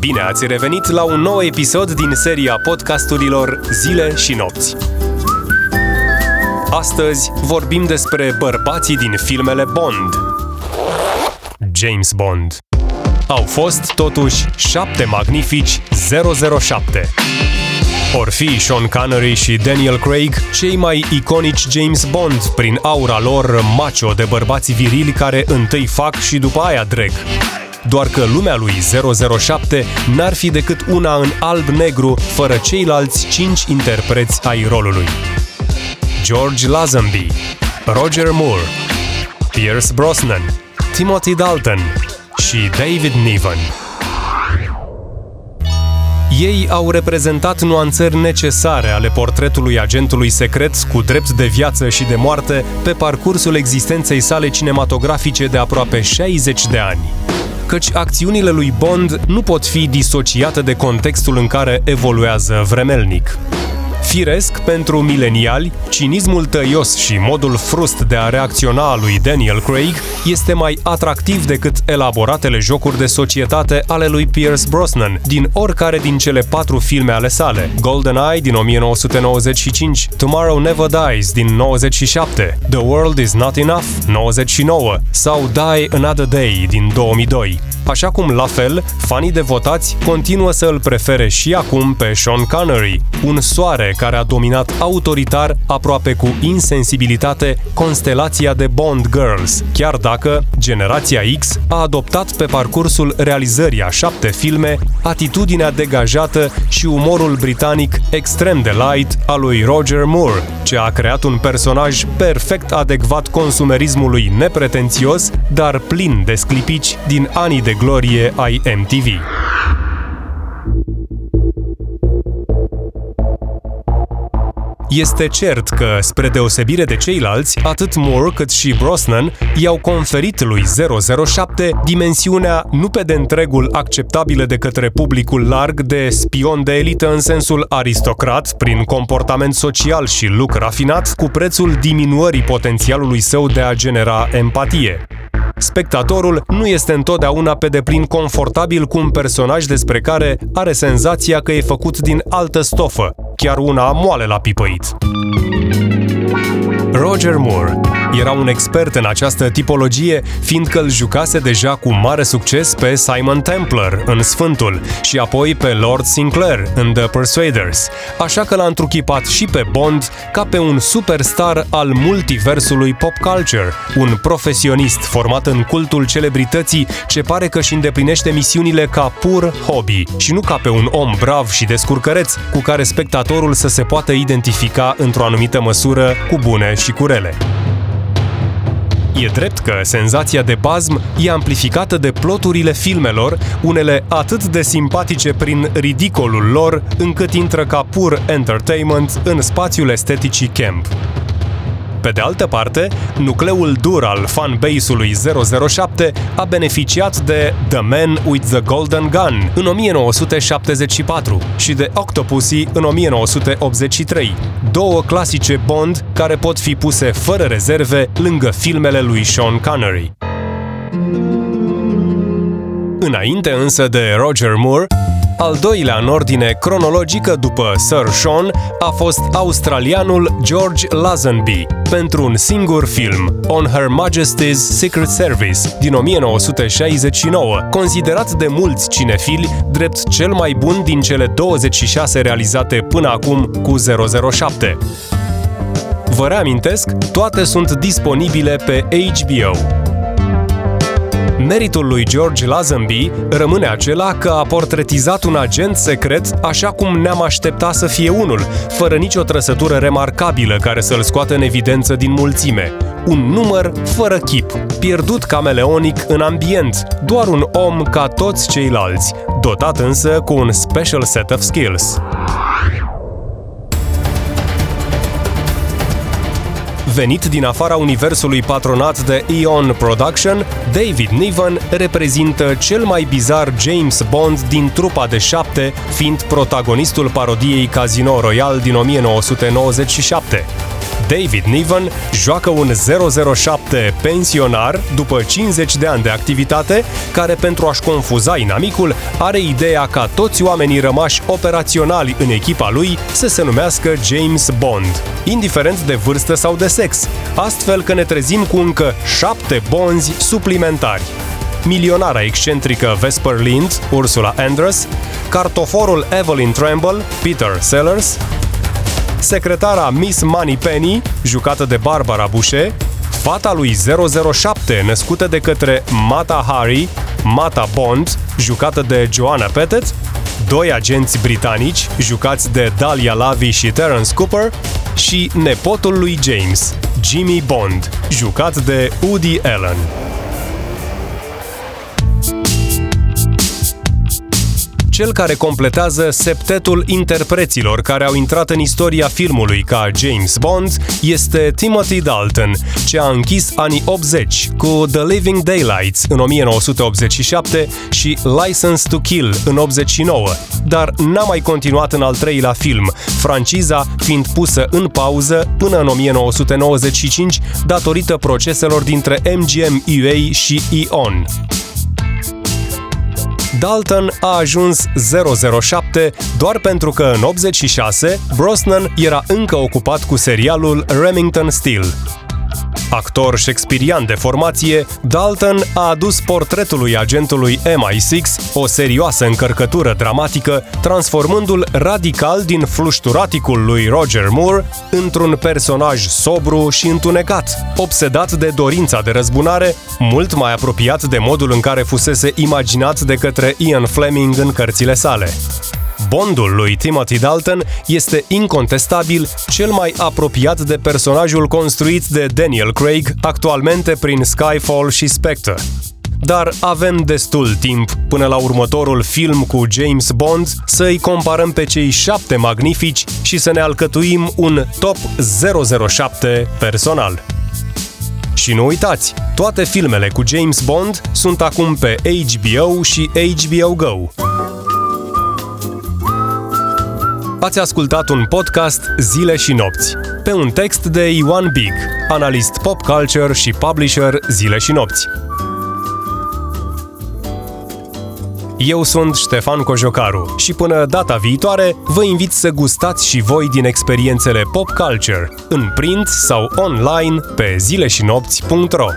Bine ați revenit la un nou episod din seria podcasturilor Zile și Nopți. Astăzi vorbim despre bărbații din filmele Bond. James Bond. Au fost, totuși, șapte magnifici 007. Or fi Sean Connery și Daniel Craig, cei mai iconici James Bond, prin aura lor macho de bărbați virili care întâi fac și după aia dreg. Doar că lumea lui 007 n-ar fi decât una în alb-negru, fără ceilalți cinci interpreți ai rolului. George Lazenby, Roger Moore, Pierce Brosnan, Timothy Dalton și David Niven. Ei au reprezentat nuanțări necesare ale portretului agentului secret cu drept de viață și de moarte pe parcursul existenței sale cinematografice de aproape 60 de ani căci acțiunile lui Bond nu pot fi disociate de contextul în care evoluează vremelnic. Firesc, pentru mileniali, cinismul tăios și modul frust de a reacționa a lui Daniel Craig este mai atractiv decât elaboratele jocuri de societate ale lui Pierce Brosnan din oricare din cele patru filme ale sale. GoldenEye din 1995, Tomorrow Never Dies din 97, The World Is Not Enough 99 sau Die Another Day din 2002. Așa cum, la fel, fanii devotați continuă să îl prefere și acum pe Sean Connery, un soare care a dominat autoritar, aproape cu insensibilitate, constelația de Bond Girls, chiar dacă generația X a adoptat pe parcursul realizării a șapte filme atitudinea degajată și umorul britanic extrem de light al lui Roger Moore, ce a creat un personaj perfect adecvat consumerismului nepretențios, dar plin de sclipici din anii de glorie ai MTV. Este cert că, spre deosebire de ceilalți, atât Moore cât și Brosnan i-au conferit lui 007 dimensiunea nu pe de întregul acceptabilă de către publicul larg de spion de elită în sensul aristocrat, prin comportament social și look rafinat, cu prețul diminuării potențialului său de a genera empatie. Spectatorul nu este întotdeauna pe deplin confortabil cu un personaj despre care are senzația că e făcut din altă stofă, chiar una moale la pipăit. Roger Moore era un expert în această tipologie, fiindcă îl jucase deja cu mare succes pe Simon Templar în Sfântul și apoi pe Lord Sinclair în The Persuaders, așa că l-a întruchipat și pe Bond ca pe un superstar al multiversului pop culture, un profesionist format în cultul celebrității ce pare că își îndeplinește misiunile ca pur hobby și nu ca pe un om brav și descurcăreț cu care spectatorul să se poată identifica într-o anumită măsură cu bune și cu rele. E drept că senzația de bazm e amplificată de ploturile filmelor, unele atât de simpatice prin ridicolul lor, încât intră ca pur entertainment în spațiul esteticii camp. Pe de altă parte, nucleul dur al fanbase-ului 007 a beneficiat de The Man with the Golden Gun în 1974 și de Octopussy în 1983, două clasice Bond care pot fi puse fără rezerve lângă filmele lui Sean Connery. Înainte însă de Roger Moore, al doilea în ordine cronologică după Sir Sean a fost australianul George Lazenby pentru un singur film, On Her Majesty's Secret Service, din 1969, considerat de mulți cinefili drept cel mai bun din cele 26 realizate până acum cu 007. Vă reamintesc, toate sunt disponibile pe HBO. Meritul lui George Lazenby rămâne acela că a portretizat un agent secret așa cum ne-am aștepta să fie unul, fără nicio trăsătură remarcabilă care să-l scoată în evidență din mulțime. Un număr fără chip, pierdut cameleonic în ambient, doar un om ca toți ceilalți, dotat însă cu un special set of skills. Venit din afara universului patronat de Eon Production, David Niven reprezintă cel mai bizar James Bond din trupa de șapte, fiind protagonistul parodiei Casino Royale din 1997. David Niven joacă un 007 pensionar după 50 de ani de activitate, care pentru a-și confuza inamicul are ideea ca toți oamenii rămași operaționali în echipa lui să se numească James Bond, indiferent de vârstă sau de sex, astfel că ne trezim cu încă șapte bonzi suplimentari. Milionara excentrică Vesper Lind, Ursula Andress, cartoforul Evelyn Tremble, Peter Sellers, secretara Miss Money Penny, jucată de Barbara Boucher, fata lui 007, născută de către Mata Hari, Mata Bond, jucată de Joanna Pettet, doi agenți britanici, jucați de Dahlia Lavi și Terence Cooper, și nepotul lui James, Jimmy Bond, jucat de Woody Allen. Cel care completează septetul interpreților care au intrat în istoria filmului ca James Bond este Timothy Dalton, ce a închis anii 80 cu The Living Daylights în 1987 și License to Kill în 89, dar n-a mai continuat în al treilea film, franciza fiind pusă în pauză până în 1995 datorită proceselor dintre MGM UA și EON. Dalton a ajuns 007 doar pentru că în 86 Brosnan era încă ocupat cu serialul Remington Steel. Actor shakespearian de formație, Dalton a adus portretului agentului MI6 o serioasă încărcătură dramatică, transformându-l radical din flușturaticul lui Roger Moore într-un personaj sobru și întunecat, obsedat de dorința de răzbunare, mult mai apropiat de modul în care fusese imaginat de către Ian Fleming în cărțile sale. Bondul lui Timothy Dalton este incontestabil cel mai apropiat de personajul construit de Daniel Craig actualmente prin Skyfall și Spectre. Dar avem destul timp până la următorul film cu James Bond să-i comparăm pe cei șapte magnifici și să ne alcătuim un top 007 personal. Și nu uitați, toate filmele cu James Bond sunt acum pe HBO și HBO Go. Ați ascultat un podcast Zile și nopți, pe un text de Ioan Big, analist pop culture și publisher Zile și nopți. Eu sunt Ștefan Cojocaru și până data viitoare vă invit să gustați și voi din experiențele pop culture, în print sau online pe zileșinopți.ro.